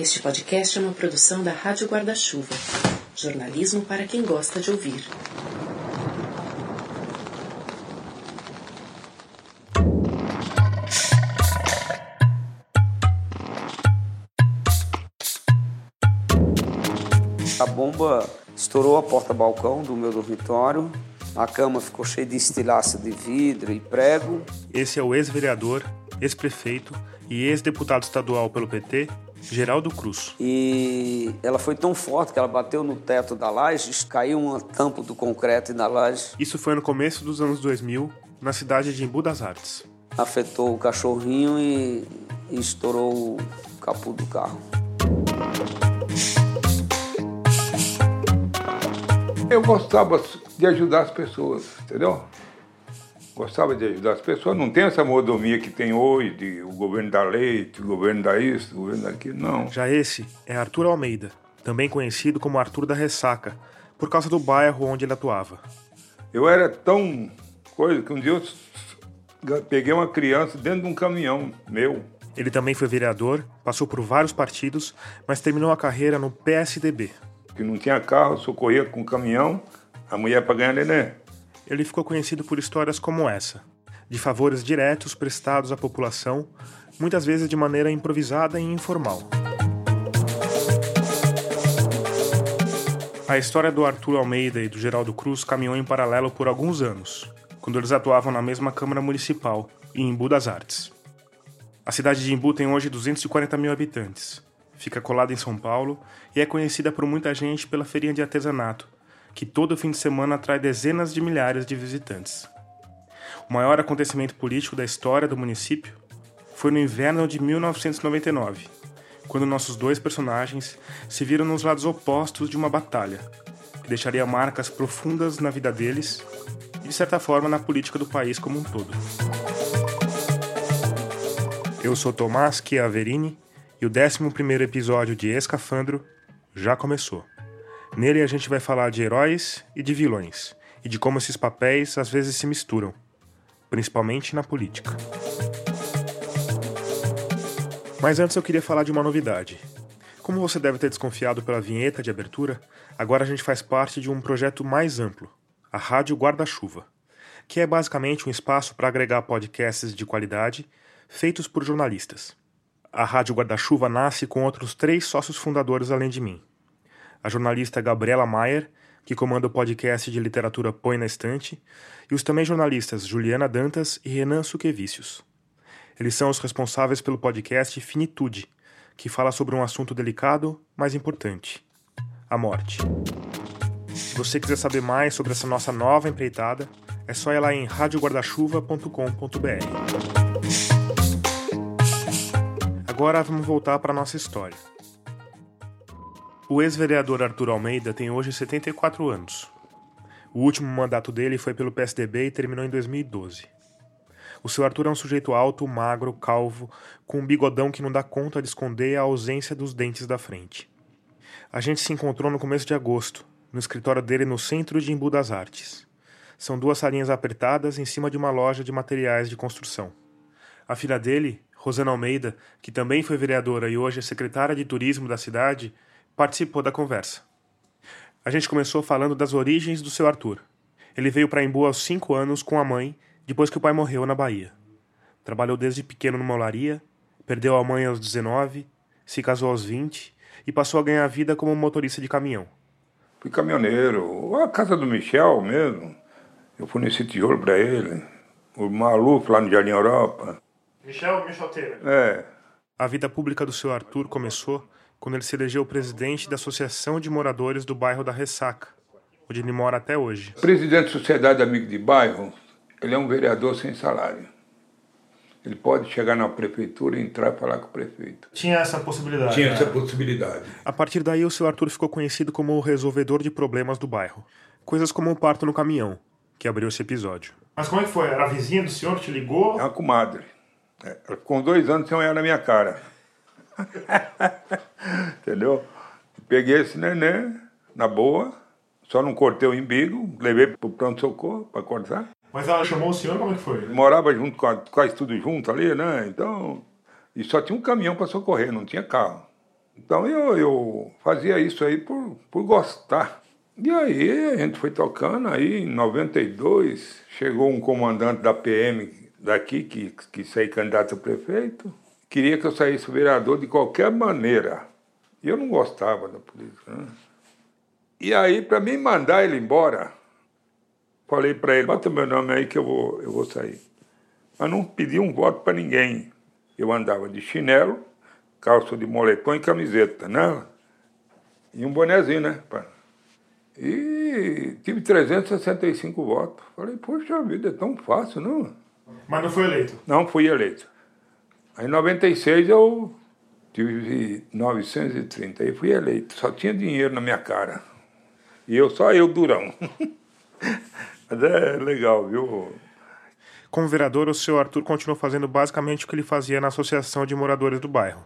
Este podcast é uma produção da Rádio Guarda-Chuva. Jornalismo para quem gosta de ouvir. A bomba estourou a porta-balcão do meu dormitório. A cama ficou cheia de estilhaço de vidro e prego. Esse é o ex-vereador, ex-prefeito e ex-deputado estadual pelo PT, Geraldo Cruz. E ela foi tão forte que ela bateu no teto da laje, caiu uma tampa do concreto da laje. Isso foi no começo dos anos 2000, na cidade de Embu das Artes. Afetou o cachorrinho e, e estourou o capô do carro. Eu gostava de ajudar as pessoas, entendeu? Gostava de ajudar as pessoas. Não tem essa modomia que tem hoje, de o governo da leite, o governo da isso, o governo daquilo, não. Já esse é Arthur Almeida, também conhecido como Arthur da Ressaca, por causa do bairro onde ele atuava. Eu era tão coisa que um dia eu peguei uma criança dentro de um caminhão meu. Ele também foi vereador, passou por vários partidos, mas terminou a carreira no PSDB, que não tinha carro, socorria com o caminhão, a mulher para ganhar neném. Ele ficou conhecido por histórias como essa, de favores diretos prestados à população, muitas vezes de maneira improvisada e informal. A história do Arthur Almeida e do Geraldo Cruz caminhou em paralelo por alguns anos, quando eles atuavam na mesma Câmara Municipal, em Embu das Artes. A cidade de Embu tem hoje 240 mil habitantes fica colada em São Paulo e é conhecida por muita gente pela feirinha de artesanato, que todo fim de semana atrai dezenas de milhares de visitantes. O maior acontecimento político da história do município foi no inverno de 1999, quando nossos dois personagens se viram nos lados opostos de uma batalha, que deixaria marcas profundas na vida deles e, de certa forma, na política do país como um todo. Eu sou Tomás Chiaverini e o 11 episódio de Escafandro já começou. Nele a gente vai falar de heróis e de vilões, e de como esses papéis às vezes se misturam, principalmente na política. Mas antes eu queria falar de uma novidade. Como você deve ter desconfiado pela vinheta de abertura, agora a gente faz parte de um projeto mais amplo, a Rádio Guarda-Chuva, que é basicamente um espaço para agregar podcasts de qualidade feitos por jornalistas. A Rádio Guarda-Chuva nasce com outros três sócios fundadores além de mim. A jornalista Gabriela Maier, que comanda o podcast de literatura Põe na Estante, e os também jornalistas Juliana Dantas e Renan Suquevicius. Eles são os responsáveis pelo podcast Finitude, que fala sobre um assunto delicado, mas importante: a morte. Se você quiser saber mais sobre essa nossa nova empreitada, é só ir lá em radioguardachuva.com.br. Agora vamos voltar para nossa história. O ex-vereador Arthur Almeida tem hoje 74 anos. O último mandato dele foi pelo PSDB e terminou em 2012. O seu Arthur é um sujeito alto, magro, calvo, com um bigodão que não dá conta de esconder a ausência dos dentes da frente. A gente se encontrou no começo de agosto, no escritório dele no centro de Embu das Artes. São duas salinhas apertadas em cima de uma loja de materiais de construção. A filha dele, Rosana Almeida, que também foi vereadora e hoje é secretária de turismo da cidade, participou da conversa. A gente começou falando das origens do seu Arthur. Ele veio para Embu aos 5 anos com a mãe, depois que o pai morreu na Bahia. Trabalhou desde pequeno numa olaria, perdeu a mãe aos 19, se casou aos 20 e passou a ganhar vida como motorista de caminhão. Fui caminhoneiro, a casa do Michel mesmo. Eu forneci tijolo para ele. O Maluf lá no Jardim Europa. Michel Michel Temer. É. A vida pública do seu Arthur começou quando ele se elegeu presidente da Associação de Moradores do bairro da Ressaca, onde ele mora até hoje. Presidente da Sociedade Amigo de Bairro, ele é um vereador sem salário. Ele pode chegar na prefeitura e entrar e falar com o prefeito. Tinha essa possibilidade. Tinha né? essa possibilidade. A partir daí, o seu Arthur ficou conhecido como o resolvedor de problemas do bairro. Coisas como o parto no caminhão, que abriu esse episódio. Mas como é que foi? Era a vizinha do senhor que te ligou? É uma comadre. É, ela ficou dois anos sem olhar na minha cara. Entendeu? Peguei esse neném, na boa, só não cortei o umbigo, levei pro pronto-socorro para cortar. Mas ela chamou o senhor, como é que foi? Morava junto quase tudo junto ali, né? Então. E só tinha um caminhão para socorrer, não tinha carro. Então eu, eu fazia isso aí por, por gostar. E aí a gente foi tocando, aí em 92 chegou um comandante da PM daqui, que, que saí candidato a prefeito, queria que eu saísse vereador de qualquer maneira. E eu não gostava da política. Né? E aí, para mim mandar ele embora, falei para ele, bota meu nome aí que eu vou, eu vou sair. Mas não pedi um voto para ninguém. Eu andava de chinelo, calça de moletom e camiseta, né? E um bonezinho, né? E tive 365 votos. Falei, poxa vida, é tão fácil, não? Mas não foi eleito? Não fui eleito. Aí em 96 eu tive 930 e fui eleito. Só tinha dinheiro na minha cara. E eu, só eu, durão. Mas é legal, viu? Como vereador, o seu Arthur continuou fazendo basicamente o que ele fazia na Associação de Moradores do Bairro.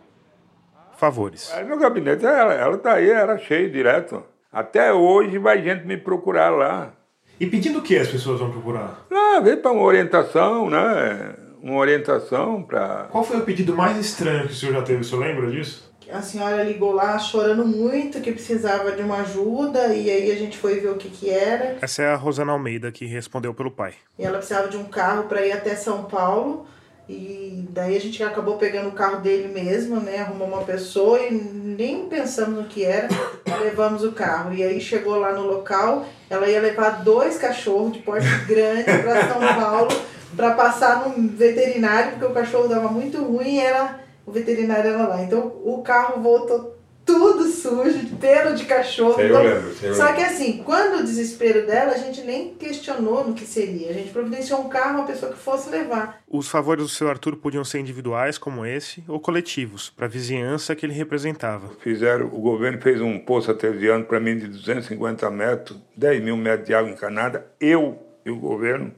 Favores. Aí no gabinete, ela, ela tá aí, era cheio direto. Até hoje vai gente me procurar lá. E pedindo o que as pessoas vão procurar? Ah, vem para uma orientação, né? Uma orientação para. Qual foi o pedido mais estranho que o senhor já teve? O senhor lembra disso? A senhora ligou lá chorando muito, que precisava de uma ajuda, e aí a gente foi ver o que que era. Essa é a Rosana Almeida que respondeu pelo pai. E ela precisava de um carro para ir até São Paulo. E daí a gente acabou pegando o carro dele mesmo, né? Arrumou uma pessoa e nem pensamos no que era, levamos o carro. E aí chegou lá no local, ela ia levar dois cachorros de porte grande para São Paulo para passar no veterinário, porque o cachorro dava muito ruim e era, o veterinário era lá. Então o carro voltou tudo sujo, pelo de cachorro. Sei, então, eu lembro, sei, eu só que assim, quando o desespero dela, a gente nem questionou no que seria. A gente providenciou um carro, uma pessoa que fosse levar. Os favores do seu Arthur podiam ser individuais, como esse, ou coletivos, para a vizinhança que ele representava. Fizeram, o governo fez um poço artesiano para mim de 250 metros, 10 mil metros de água encanada. Eu e o governo,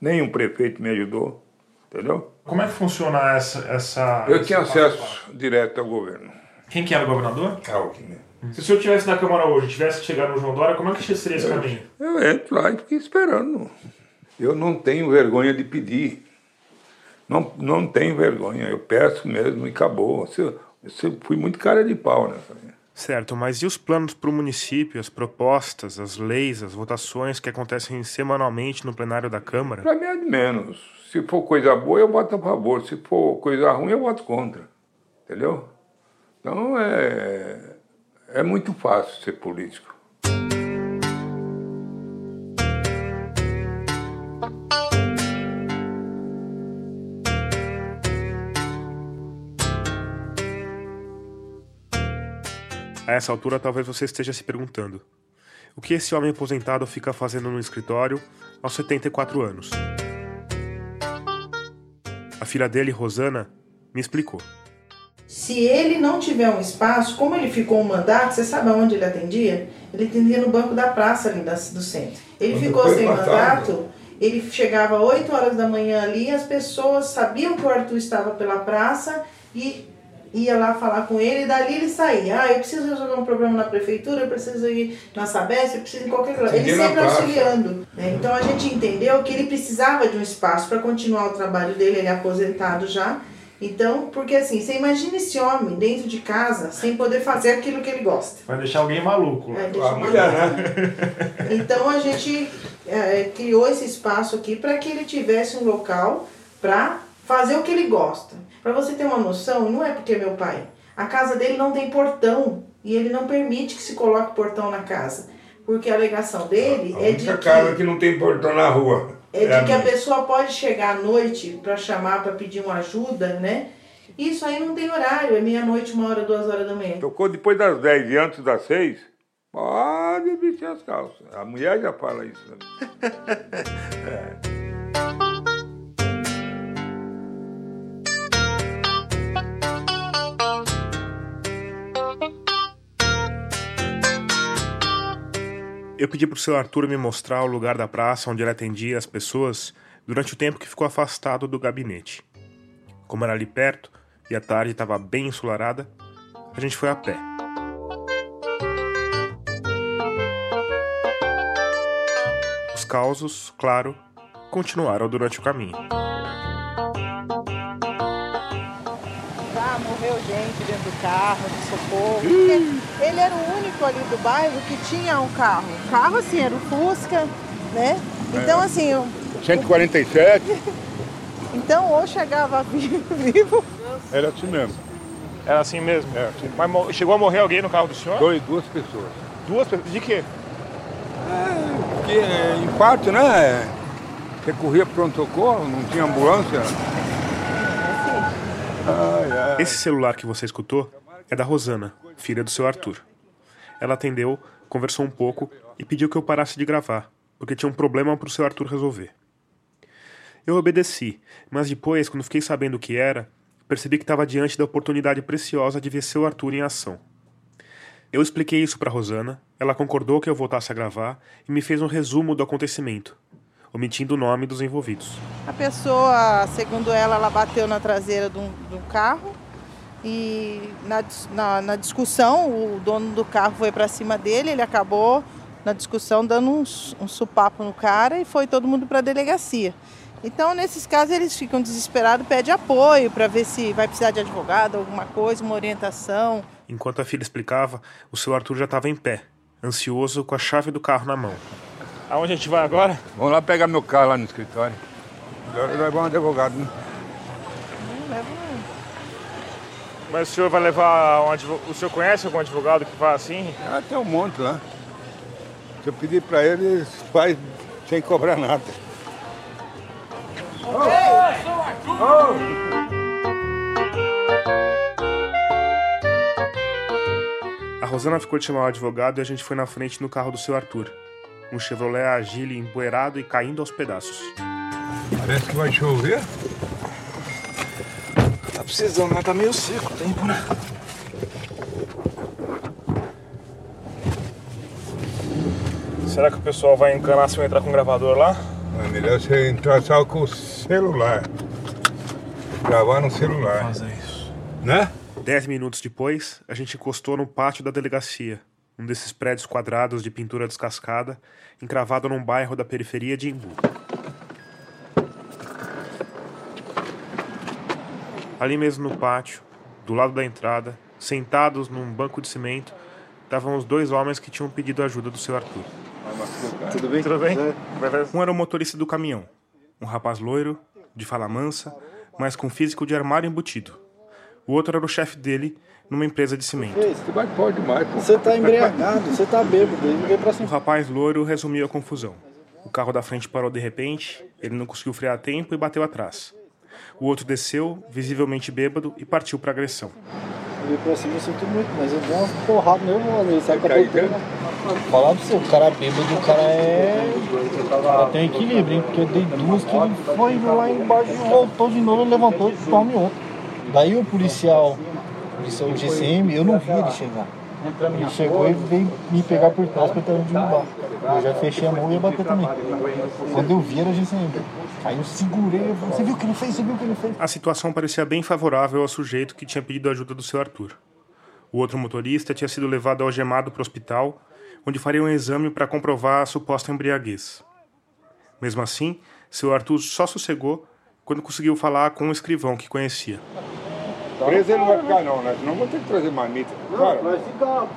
nenhum prefeito me ajudou, entendeu? Como é que funciona essa. essa Eu tinha acesso direto ao governo. Quem que era o governador? Alckmin. Se o senhor estivesse na Câmara hoje, tivesse que chegar no João Dória, como é que seria esse caminho? Eu entro lá e fiquei esperando. Eu não tenho vergonha de pedir. Não, não tenho vergonha. Eu peço mesmo e acabou. Eu, eu fui muito cara de pau nessa. Certo, mas e os planos para o município, as propostas, as leis, as votações que acontecem semanalmente no plenário da Câmara? Para mim é de menos. Se for coisa boa, eu voto a favor. Se for coisa ruim, eu voto contra. Entendeu? Então é, é muito fácil ser político. Essa altura, talvez você esteja se perguntando: o que esse homem aposentado fica fazendo no escritório aos 74 anos? A filha dele, Rosana, me explicou. Se ele não tiver um espaço, como ele ficou um mandato, você sabe aonde ele atendia? Ele atendia no banco da praça ali do centro. Ele Quando ficou sem passado. mandato, ele chegava 8 horas da manhã ali, as pessoas sabiam que o Arthur estava pela praça e ia lá falar com ele, e dali ele saía. Ah, eu preciso resolver um problema na prefeitura, eu preciso ir na Sabesp, eu preciso ir em qualquer lugar. Ele sempre auxiliando. né? Então a gente entendeu que ele precisava de um espaço para continuar o trabalho dele, ele é aposentado já. Então, porque assim, você imagina esse homem dentro de casa sem poder fazer aquilo que ele gosta. Vai deixar alguém maluco. É, A mulher, né? Então a gente é, criou esse espaço aqui para que ele tivesse um local para fazer o que ele gosta. Para você ter uma noção, não é porque é meu pai. A casa dele não tem portão e ele não permite que se coloque portão na casa. Porque a alegação dele A é de que, casa que não tem portão na rua. é de a que a pessoa pode chegar à noite para chamar, para pedir uma ajuda, né? Isso aí não tem horário, é meia-noite, uma hora, duas horas da manhã. Tocou depois das 10 e antes das 6, pode vestir as calças. A mulher já fala isso. Né? Eu pedi pro seu Arthur me mostrar o lugar da praça onde ele atendia as pessoas durante o tempo que ficou afastado do gabinete. Como era ali perto e a tarde estava bem ensolarada, a gente foi a pé. Os causos, claro, continuaram durante o caminho. Do carro, de socorro. Porque ele era o único ali do bairro que tinha um carro. O carro, assim, era o Fusca, né? Então, assim, eu- 147, então ou chegava vi- vivo, era assim mesmo. Era assim mesmo? É, assim. Mas chegou a morrer alguém no carro do senhor? Dois, duas pessoas. Duas pessoas. De quê? Porque, é, infarto, né? Você corria pronto-socorro, não tinha ambulância. Esse celular que você escutou é da Rosana, filha do seu Arthur. Ela atendeu, conversou um pouco e pediu que eu parasse de gravar, porque tinha um problema para o seu Arthur resolver. Eu obedeci, mas depois, quando fiquei sabendo o que era, percebi que estava diante da oportunidade preciosa de ver seu Arthur em ação. Eu expliquei isso para Rosana, ela concordou que eu voltasse a gravar e me fez um resumo do acontecimento, omitindo o nome dos envolvidos. A pessoa, segundo ela, ela bateu na traseira de um, de um carro e na, na, na discussão o dono do carro foi para cima dele, ele acabou na discussão dando um, um supapo no cara e foi todo mundo para a delegacia. Então, nesses casos, eles ficam desesperados, pedem apoio para ver se vai precisar de advogado, alguma coisa, uma orientação. Enquanto a filha explicava, o seu Arthur já estava em pé, ansioso com a chave do carro na mão. Aonde a gente vai agora? Vamos lá pegar meu carro lá no escritório. Eu levar um advogado, né? Mas o senhor vai levar um advogado. O senhor conhece algum advogado que vá assim? Ah, tem um monte lá. Se eu pedir pra eles, faz sem cobrar nada. A Rosana ficou de chamar o advogado e a gente foi na frente no carro do seu Arthur. Um Chevrolet Agile empoeirado e caindo aos pedaços. Parece que vai chover. Tá precisando, mas tá meio seco o tempo, né? Será que o pessoal vai encanar se eu entrar com o gravador lá? É melhor você entrar só com o celular. Gravar no celular. Fazer isso. Né? Dez minutos depois, a gente encostou no pátio da delegacia, um desses prédios quadrados de pintura descascada, encravado num bairro da periferia de Imbu. Ali mesmo no pátio, do lado da entrada, sentados num banco de cimento, estavam os dois homens que tinham pedido ajuda do seu Arthur. Tudo bem? Tudo bem? Um era o motorista do caminhão, um rapaz loiro, de fala mansa, mas com físico de armário embutido. O outro era o chefe dele, numa empresa de cimento. Você vai pode demais, pô. Você tá embriagado, você tá bêbado, ele veio pra O cima. rapaz loiro resumiu a confusão. O carro da frente parou de repente, ele não conseguiu frear a tempo e bateu atrás. O outro desceu, visivelmente bêbado, e partiu para agressão. Veio pra cima, eu sinto muito, mas eu dou umas porradas nele, mano. Ele sai com a. Falar pra você, o cara bêbado, o cara é. O cara tem equilíbrio, hein? Porque eu dei duas que ele foi lá embaixo voltou de novo, ele levantou e tome outro. Daí o policial, o policial GCM, eu não vi ele chegar. Ele chegou e veio me pegar por trás pra tentar me derrubar. Eu já fechei a mão e ia bater também. Quando eu vi era GCM. Aí eu segurei, você viu o que ele fez? Você viu o que ele fez? A situação parecia bem favorável ao sujeito que tinha pedido ajuda do seu Arthur. O outro motorista tinha sido levado algemado para o hospital, onde faria um exame para comprovar a suposta embriaguez. Mesmo assim, seu Arthur só sossegou quando conseguiu falar com um escrivão que conhecia. Preso ele não vai ficar não, né? Senão vou ter que trazer marmita. Cara, cigarro.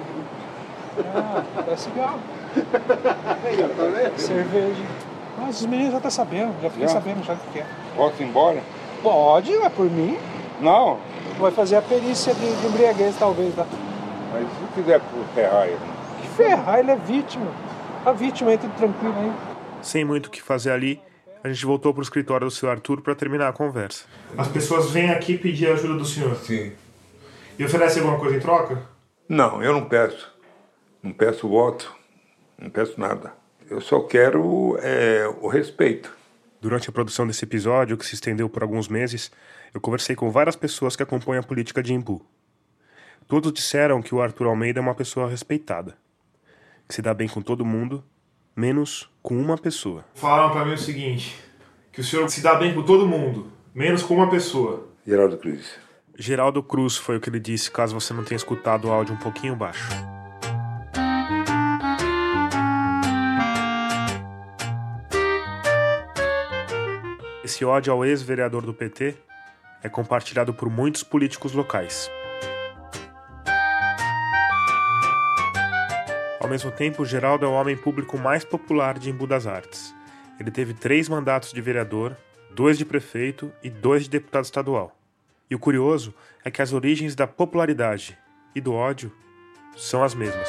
Ah, é cigarro. Cerveja. Mas os meninos já estão sabendo, já fiquei Já? sabendo já o que é. posso ir embora? Pode, é por mim. Não. Vai fazer a perícia de, de embriaguez, talvez. Tá? Mas se quiser por ferrar ele. Que ferrar, ele é vítima. A vítima entra tranquilo aí. Sem muito o que fazer ali, a gente voltou para o escritório do seu Arthur para terminar a conversa. As pessoas vêm aqui pedir ajuda do senhor. Sim. E oferecem alguma coisa em troca? Não, eu não peço. Não peço voto. Não peço nada. Eu só quero é, o respeito. Durante a produção desse episódio, que se estendeu por alguns meses, eu conversei com várias pessoas que acompanham a política de Imbu. Todos disseram que o Arthur Almeida é uma pessoa respeitada, que se dá bem com todo mundo, menos com uma pessoa. Falaram para mim o seguinte: que o senhor se dá bem com todo mundo, menos com uma pessoa. Geraldo Cruz. Geraldo Cruz foi o que ele disse, caso você não tenha escutado o áudio um pouquinho baixo. Esse ódio ao ex-vereador do PT é compartilhado por muitos políticos locais. Ao mesmo tempo, Geraldo é o homem público mais popular de Embu das Artes. Ele teve três mandatos de vereador, dois de prefeito e dois de deputado estadual. E o curioso é que as origens da popularidade e do ódio são as mesmas.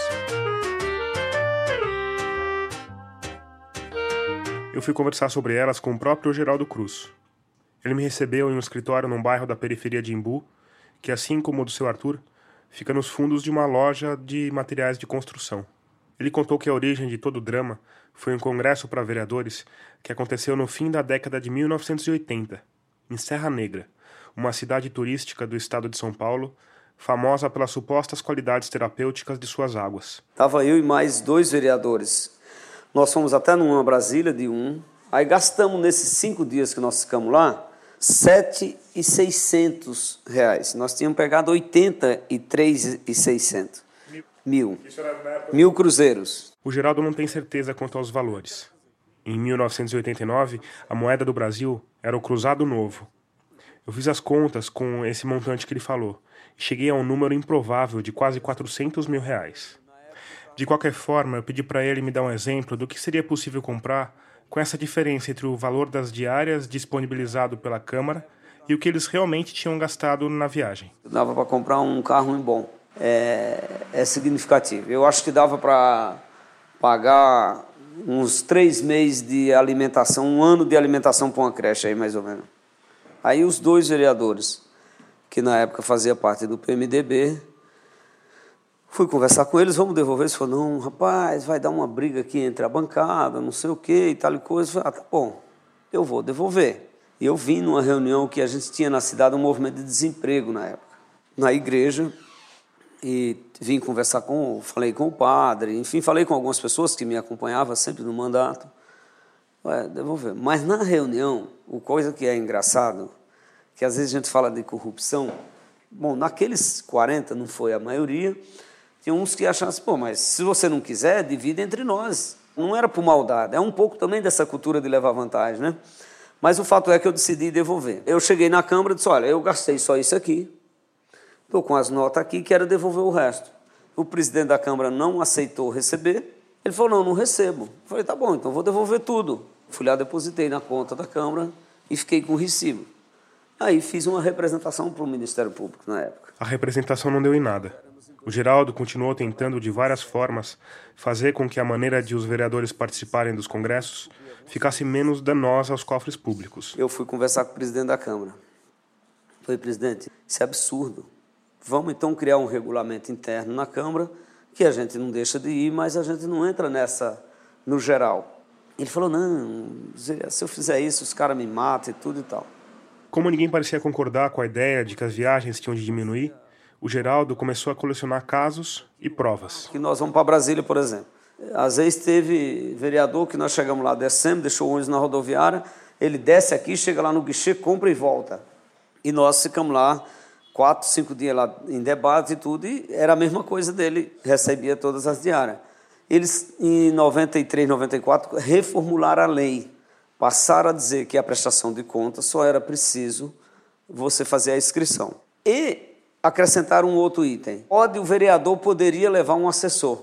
Eu fui conversar sobre elas com o próprio Geraldo Cruz. Ele me recebeu em um escritório num bairro da periferia de Embu, que, assim como o do seu Arthur, fica nos fundos de uma loja de materiais de construção. Ele contou que a origem de todo o drama foi um congresso para vereadores que aconteceu no fim da década de 1980, em Serra Negra, uma cidade turística do estado de São Paulo, famosa pelas supostas qualidades terapêuticas de suas águas. Tava eu e mais dois vereadores. Nós fomos até numa Brasília de um, aí gastamos nesses cinco dias que nós ficamos lá, 7,600 reais. Nós tínhamos pegado 83,600 mil. Mil cruzeiros. O Geraldo não tem certeza quanto aos valores. Em 1989, a moeda do Brasil era o cruzado novo. Eu fiz as contas com esse montante que ele falou e cheguei a um número improvável de quase 400 mil reais. De qualquer forma, eu pedi para ele me dar um exemplo do que seria possível comprar com essa diferença entre o valor das diárias disponibilizado pela Câmara e o que eles realmente tinham gastado na viagem. Dava para comprar um carro em bom. É, é significativo. Eu acho que dava para pagar uns três meses de alimentação, um ano de alimentação para uma creche aí, mais ou menos. Aí os dois vereadores, que na época fazia parte do PMDB, fui conversar com eles, vamos devolver. Eles falaram, não, rapaz, vai dar uma briga aqui entre a bancada, não sei o quê e tal e coisa. Eu falei, ah, tá bom, eu vou devolver. E eu vim numa reunião que a gente tinha na cidade, um movimento de desemprego na época, na igreja, e vim conversar com, falei com o padre, enfim, falei com algumas pessoas que me acompanhavam sempre no mandato. Ué, devolver. Mas na reunião, o coisa que é engraçado, que às vezes a gente fala de corrupção, bom, naqueles 40 não foi a maioria, tinha uns que achavam assim, pô, mas se você não quiser, divide entre nós. Não era por maldade, é um pouco também dessa cultura de levar vantagem, né? Mas o fato é que eu decidi devolver. Eu cheguei na Câmara e disse, olha, eu gastei só isso aqui, estou com as notas aqui, quero devolver o resto. O presidente da Câmara não aceitou receber, ele falou, não, não recebo. Eu falei, tá bom, então vou devolver tudo. Fui lá, depositei na conta da Câmara e fiquei com o recibo. Aí fiz uma representação para o Ministério Público na época. A representação não deu em nada. O Geraldo continuou tentando de várias formas fazer com que a maneira de os vereadores participarem dos congressos ficasse menos danosa aos cofres públicos. Eu fui conversar com o presidente da Câmara. Falei, presidente, isso é absurdo. Vamos então criar um regulamento interno na Câmara que a gente não deixa de ir, mas a gente não entra nessa no geral. Ele falou: não, se eu fizer isso, os caras me matam e tudo e tal. Como ninguém parecia concordar com a ideia de que as viagens tinham de diminuir, o Geraldo começou a colecionar casos e provas. Que nós vamos para Brasília, por exemplo. Às vezes teve vereador que nós chegamos lá, descemos, deixou o ônibus na rodoviária, ele desce aqui, chega lá no guichê, compra e volta. E nós ficamos lá quatro, cinco dias lá em debate e tudo, e era a mesma coisa dele, recebia todas as diárias. Eles, em 93, 94, reformularam a lei, passaram a dizer que a prestação de contas só era preciso você fazer a inscrição. E acrescentaram um outro item. Pode o vereador poderia levar um assessor.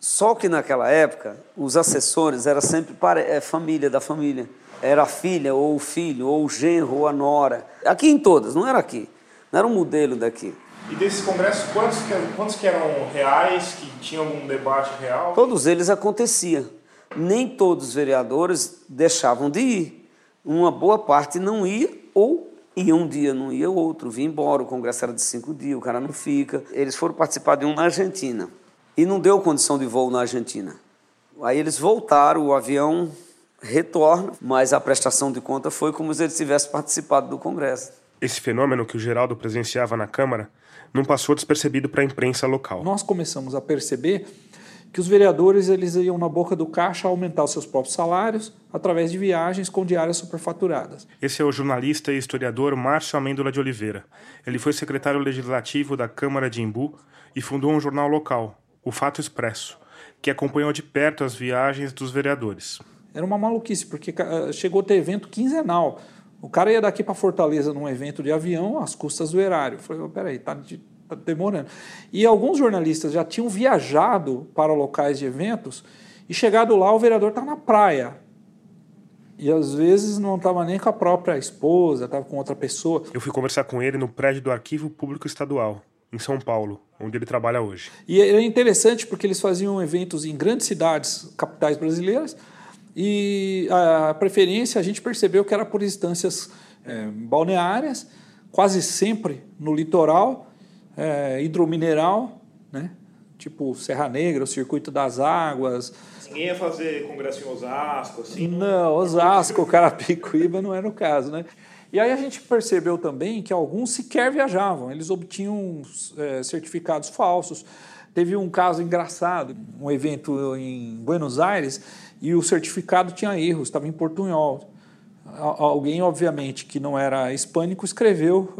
Só que naquela época, os assessores eram sempre para, é, família da família. Era a filha, ou o filho, ou o genro, ou a nora. Aqui em todas, não era aqui. Não era um modelo daqui. E desses congressos, quantos que, quantos que eram reais, que tinham algum debate real? Todos eles acontecia. Nem todos os vereadores deixavam de ir. Uma boa parte não ia ou ia um dia, não ia outro, vinha embora, o congresso era de cinco dias, o cara não fica. Eles foram participar de um na Argentina e não deu condição de voo na Argentina. Aí eles voltaram, o avião retorna, mas a prestação de conta foi como se eles tivessem participado do congresso. Esse fenômeno que o Geraldo presenciava na Câmara não passou despercebido para a imprensa local. Nós começamos a perceber que os vereadores eles iam na boca do caixa aumentar os seus próprios salários através de viagens com diárias superfaturadas. Esse é o jornalista e historiador Márcio Amêndola de Oliveira. Ele foi secretário legislativo da Câmara de Embu e fundou um jornal local, o Fato Expresso, que acompanhou de perto as viagens dos vereadores. Era uma maluquice, porque chegou a ter evento quinzenal. O cara ia daqui para Fortaleza num evento de avião às custas do erário. Eu falei, oh, peraí, tá de Está demorando. E alguns jornalistas já tinham viajado para locais de eventos e chegado lá, o vereador está na praia. E às vezes não estava nem com a própria esposa, estava com outra pessoa. Eu fui conversar com ele no prédio do Arquivo Público Estadual, em São Paulo, onde ele trabalha hoje. E é interessante porque eles faziam eventos em grandes cidades, capitais brasileiras, e a preferência a gente percebeu que era por instâncias é, balneárias, quase sempre no litoral, é, hidromineral, né? tipo Serra Negra, o Circuito das Águas. Ninguém ia fazer congresso em Osasco, assim? Não, Osasco, Carapicuíba não era o caso, né? E aí a gente percebeu também que alguns sequer viajavam, eles obtinham é, certificados falsos. Teve um caso engraçado, um evento em Buenos Aires, e o certificado tinha erros, estava em portunhol. Alguém, obviamente, que não era hispânico, escreveu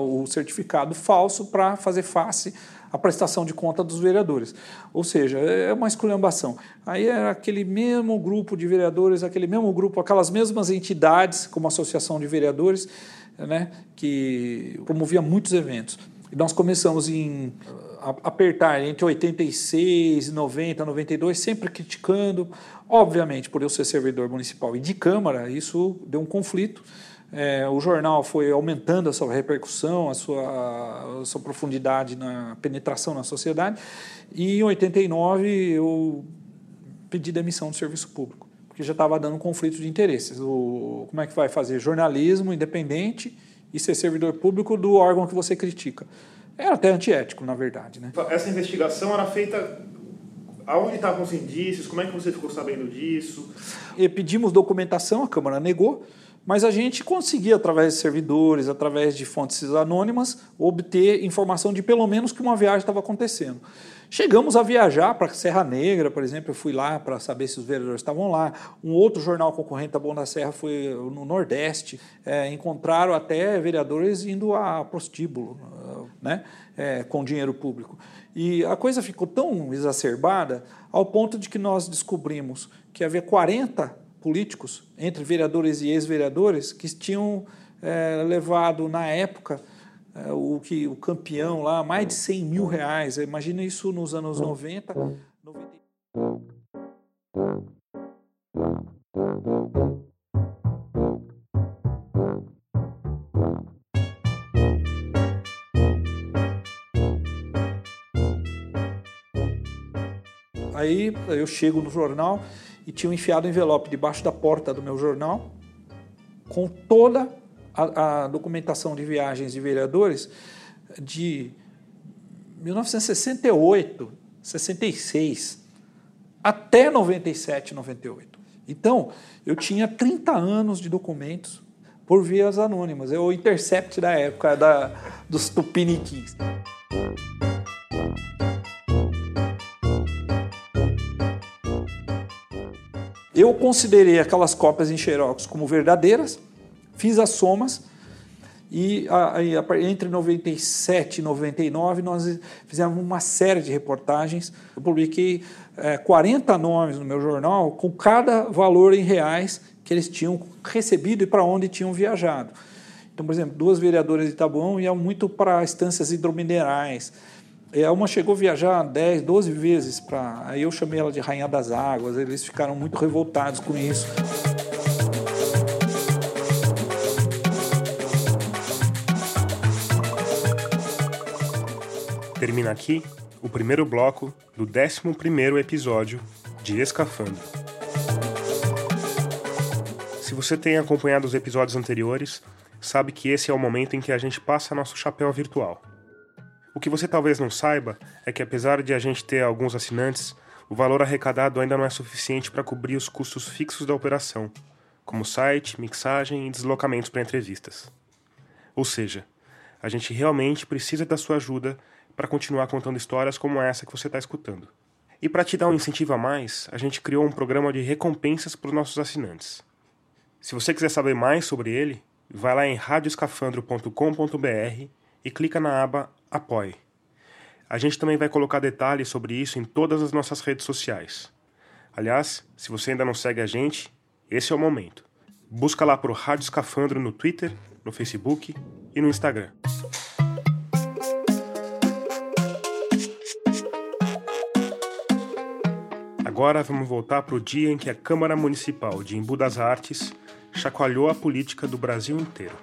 o certificado falso para fazer face à prestação de conta dos vereadores. Ou seja, é uma esculhambação. Aí era aquele mesmo grupo de vereadores, aquele mesmo grupo, aquelas mesmas entidades, como a Associação de Vereadores, né, que promovia muitos eventos. E nós começamos em apertar entre 86, 90, 92, sempre criticando. Obviamente, por eu ser servidor municipal e de Câmara, isso deu um conflito. É, o jornal foi aumentando a sua repercussão, a sua, a sua profundidade na penetração na sociedade. E em 89 eu pedi demissão do serviço público, porque já estava dando um conflito de interesses. O, como é que vai fazer jornalismo independente e ser servidor público do órgão que você critica? Era até antiético, na verdade. Né? Essa investigação era feita Aonde estavam os indícios? Como é que você ficou sabendo disso? E pedimos documentação, a Câmara negou, mas a gente conseguia, através de servidores, através de fontes anônimas, obter informação de pelo menos que uma viagem estava acontecendo. Chegamos a viajar para Serra Negra, por exemplo, eu fui lá para saber se os vereadores estavam lá. Um outro jornal concorrente da Bom da Serra foi no Nordeste. É, encontraram até vereadores indo a prostíbulo, né, é, com dinheiro público. E a coisa ficou tão exacerbada ao ponto de que nós descobrimos que havia 40 políticos, entre vereadores e ex-vereadores, que tinham é, levado, na época, é, o, que, o campeão lá, mais de 100 mil reais. Imagina isso nos anos 90. 90... Aí eu chego no jornal e tinha enfiado o envelope debaixo da porta do meu jornal com toda a, a documentação de viagens de vereadores de 1968, 66 até 97, 98. Então, eu tinha 30 anos de documentos por vias anônimas. É o intercept da época da, dos tupiniquins. Eu considerei aquelas cópias em xerox como verdadeiras, fiz as somas e entre 97 e 99 nós fizemos uma série de reportagens. Eu publiquei é, 40 nomes no meu jornal com cada valor em reais que eles tinham recebido e para onde tinham viajado. Então, por exemplo, duas vereadoras de Tabuão iam muito para estâncias hidrominerais. É, uma chegou a viajar 10, 12 vezes para. Aí eu chamei ela de Rainha das Águas, eles ficaram muito revoltados com isso. Termina aqui o primeiro bloco do 11 episódio de Escafando. Se você tem acompanhado os episódios anteriores, sabe que esse é o momento em que a gente passa nosso chapéu virtual. O que você talvez não saiba é que, apesar de a gente ter alguns assinantes, o valor arrecadado ainda não é suficiente para cobrir os custos fixos da operação, como site, mixagem e deslocamentos para entrevistas. Ou seja, a gente realmente precisa da sua ajuda para continuar contando histórias como essa que você está escutando. E para te dar um incentivo a mais, a gente criou um programa de recompensas para os nossos assinantes. Se você quiser saber mais sobre ele, vai lá em radioscafandro.com.br e clica na aba Apoie. A gente também vai colocar detalhes sobre isso em todas as nossas redes sociais. Aliás, se você ainda não segue a gente, esse é o momento. Busca lá pro Rádio Escafandro no Twitter, no Facebook e no Instagram. Agora vamos voltar para o dia em que a Câmara Municipal de Embu das Artes chacoalhou a política do Brasil inteiro.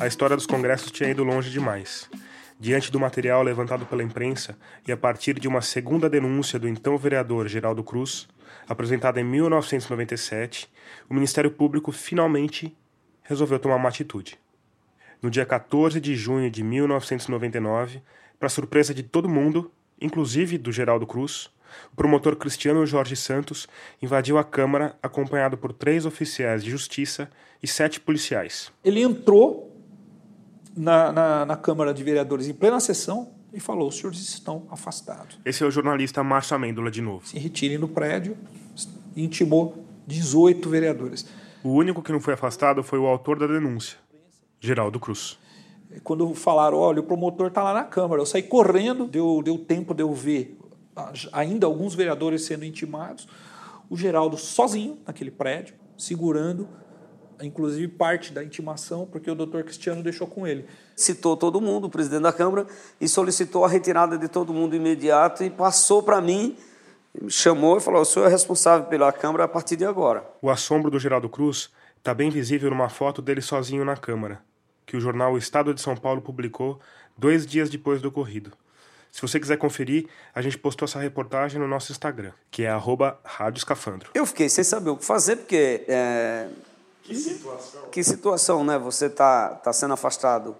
A história dos congressos tinha ido longe demais. Diante do material levantado pela imprensa e a partir de uma segunda denúncia do então vereador Geraldo Cruz, apresentada em 1997, o Ministério Público finalmente resolveu tomar uma atitude. No dia 14 de junho de 1999, para surpresa de todo mundo, inclusive do Geraldo Cruz, o promotor Cristiano Jorge Santos invadiu a Câmara acompanhado por três oficiais de justiça e sete policiais. Ele entrou na, na, na Câmara de Vereadores em plena sessão e falou: os senhores estão afastados. Esse é o jornalista Márcio Amêndola de novo. Se retirem do prédio e intimou 18 vereadores. O único que não foi afastado foi o autor da denúncia, Geraldo Cruz. Quando falaram, olha, o promotor está lá na Câmara, eu saí correndo, deu, deu tempo de eu ver ainda alguns vereadores sendo intimados, o Geraldo sozinho naquele prédio, segurando inclusive parte da intimação, porque o doutor Cristiano deixou com ele. Citou todo mundo, o presidente da Câmara, e solicitou a retirada de todo mundo imediato e passou para mim, me chamou e falou: o senhor é responsável pela Câmara a partir de agora. O assombro do Geraldo Cruz está bem visível numa foto dele sozinho na Câmara, que o jornal o Estado de São Paulo publicou dois dias depois do ocorrido. Se você quiser conferir, a gente postou essa reportagem no nosso Instagram, que é arroba Rádio Escafandro. Eu fiquei sem saber o que fazer, porque é, que situação. Que situação, né? Você está tá sendo afastado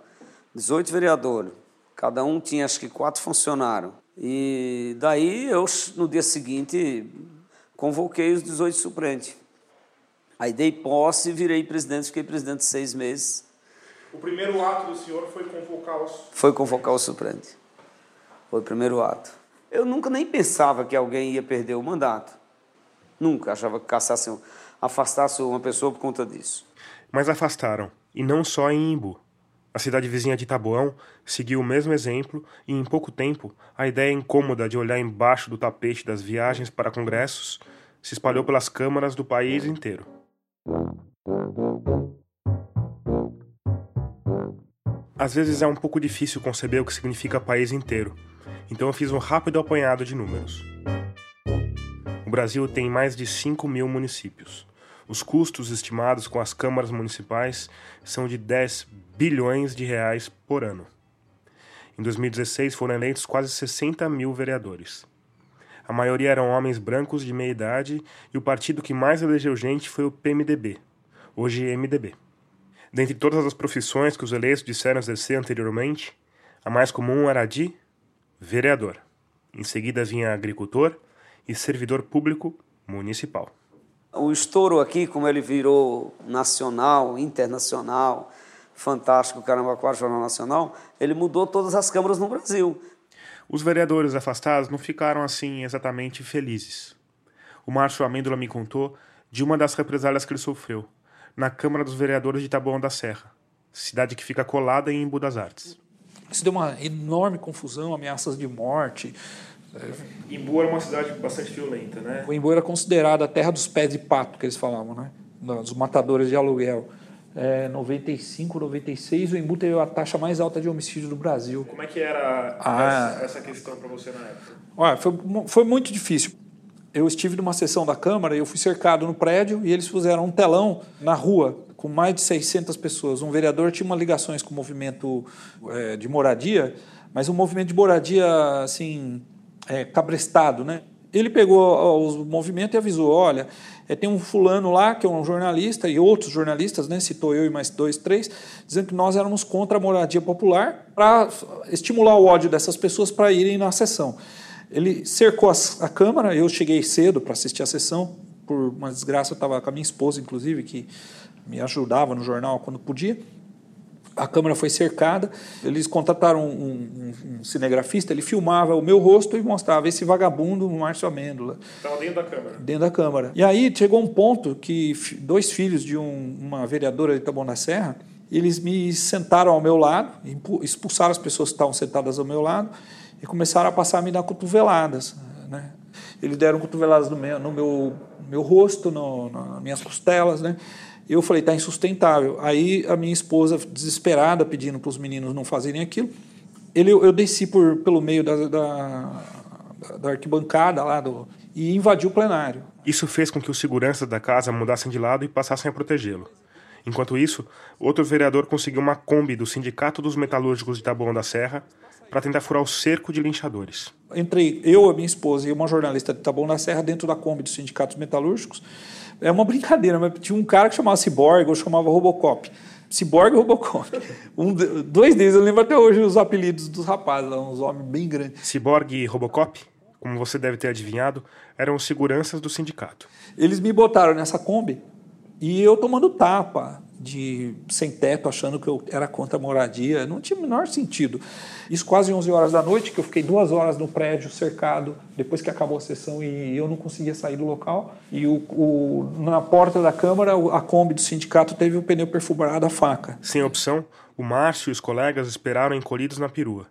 18 vereadores, cada um tinha acho que quatro funcionários. E daí eu, no dia seguinte, convoquei os 18 suplentes. Aí dei posse e virei presidente, fiquei presidente seis meses. O primeiro ato do senhor foi convocar os. Foi convocar o suplente. Foi o primeiro ato. Eu nunca nem pensava que alguém ia perder o mandato. Nunca achava que cassasse afastasse uma pessoa por conta disso. Mas afastaram, e não só em Imbu. A cidade vizinha de Itabuão seguiu o mesmo exemplo e, em pouco tempo, a ideia incômoda de olhar embaixo do tapete das viagens para congressos se espalhou pelas câmaras do país inteiro. Às vezes é um pouco difícil conceber o que significa país inteiro, então eu fiz um rápido apanhado de números. O Brasil tem mais de 5 mil municípios. Os custos estimados com as câmaras municipais são de 10 bilhões de reais por ano. Em 2016 foram eleitos quase 60 mil vereadores. A maioria eram homens brancos de meia idade e o partido que mais elegeu gente foi o PMDB, hoje MDB. Dentre todas as profissões que os eleitos disseram exercer anteriormente, a mais comum era a de vereador. Em seguida vinha agricultor, e servidor público municipal. O estouro aqui, como ele virou nacional, internacional, fantástico, Carambaquara Jornal Nacional, ele mudou todas as câmaras no Brasil. Os vereadores afastados não ficaram assim exatamente felizes. O Márcio Amêndola me contou de uma das represálias que ele sofreu, na Câmara dos Vereadores de Taboão da Serra, cidade que fica colada em Embu das Artes. Isso deu uma enorme confusão, ameaças de morte, Imbu era uma cidade bastante violenta, né? O Imbu era considerado a terra dos pés de pato, que eles falavam, né? Dos matadores de aluguel. É, 95, 96, o Imbu teve a taxa mais alta de homicídio do Brasil. Como é que era ah, essa, essa, questão para você na época? Olha, foi, foi muito difícil. Eu estive numa sessão da Câmara e eu fui cercado no prédio e eles fizeram um telão na rua com mais de 600 pessoas. Um vereador tinha uma ligações com o movimento é, de moradia, mas um movimento de moradia, assim, é, cabrestado, né? Ele pegou os movimentos e avisou: olha, é, tem um fulano lá que é um jornalista e outros jornalistas, né? Citou eu e mais dois, três, dizendo que nós éramos contra a moradia popular para estimular o ódio dessas pessoas para irem na sessão. Ele cercou a, a Câmara, eu cheguei cedo para assistir a sessão, por uma desgraça, eu estava com a minha esposa, inclusive, que me ajudava no jornal quando podia a câmera foi cercada, eles contrataram um, um, um, cinegrafista, ele filmava o meu rosto e mostrava esse vagabundo, Márcio Amêndola. Estava dentro da câmara. Dentro da câmara. E aí chegou um ponto que dois filhos de um, uma vereadora de Taboão da Serra, eles me sentaram ao meu lado, expulsaram as pessoas que estavam sentadas ao meu lado e começaram a passar a me dar cotoveladas. Né? Eles deram cotoveladas no meu, no meu, meu rosto, no, nas minhas costelas, né? Eu falei, tá insustentável. Aí a minha esposa, desesperada, pedindo para os meninos não fazerem aquilo, ele, eu desci por, pelo meio da, da, da arquibancada lá do, e invadi o plenário. Isso fez com que os seguranças da casa mudassem de lado e passassem a protegê-lo. Enquanto isso, outro vereador conseguiu uma Kombi do Sindicato dos Metalúrgicos de Taboão da Serra para tentar furar o cerco de linchadores. Entrei eu, a minha esposa e uma jornalista de Taboão da Serra dentro da Kombi dos Sindicatos Metalúrgicos. É uma brincadeira, mas tinha um cara que chamava Cyborg, ou chamava Robocop. Cyborg e Robocop. Um, dois deles, eu lembro até hoje os apelidos dos rapazes, uns homens bem grandes. Cyborg e Robocop, como você deve ter adivinhado, eram seguranças do sindicato. Eles me botaram nessa Kombi e eu tomando tapa, de sem teto, achando que eu era contra a moradia, não tinha o menor sentido. Isso quase 11 horas da noite, que eu fiquei duas horas no prédio cercado, depois que acabou a sessão e eu não conseguia sair do local. E o, o na porta da Câmara, a Kombi do sindicato teve o pneu perfurado a faca. Sem opção, o Márcio e os colegas esperaram encolhidos na perua.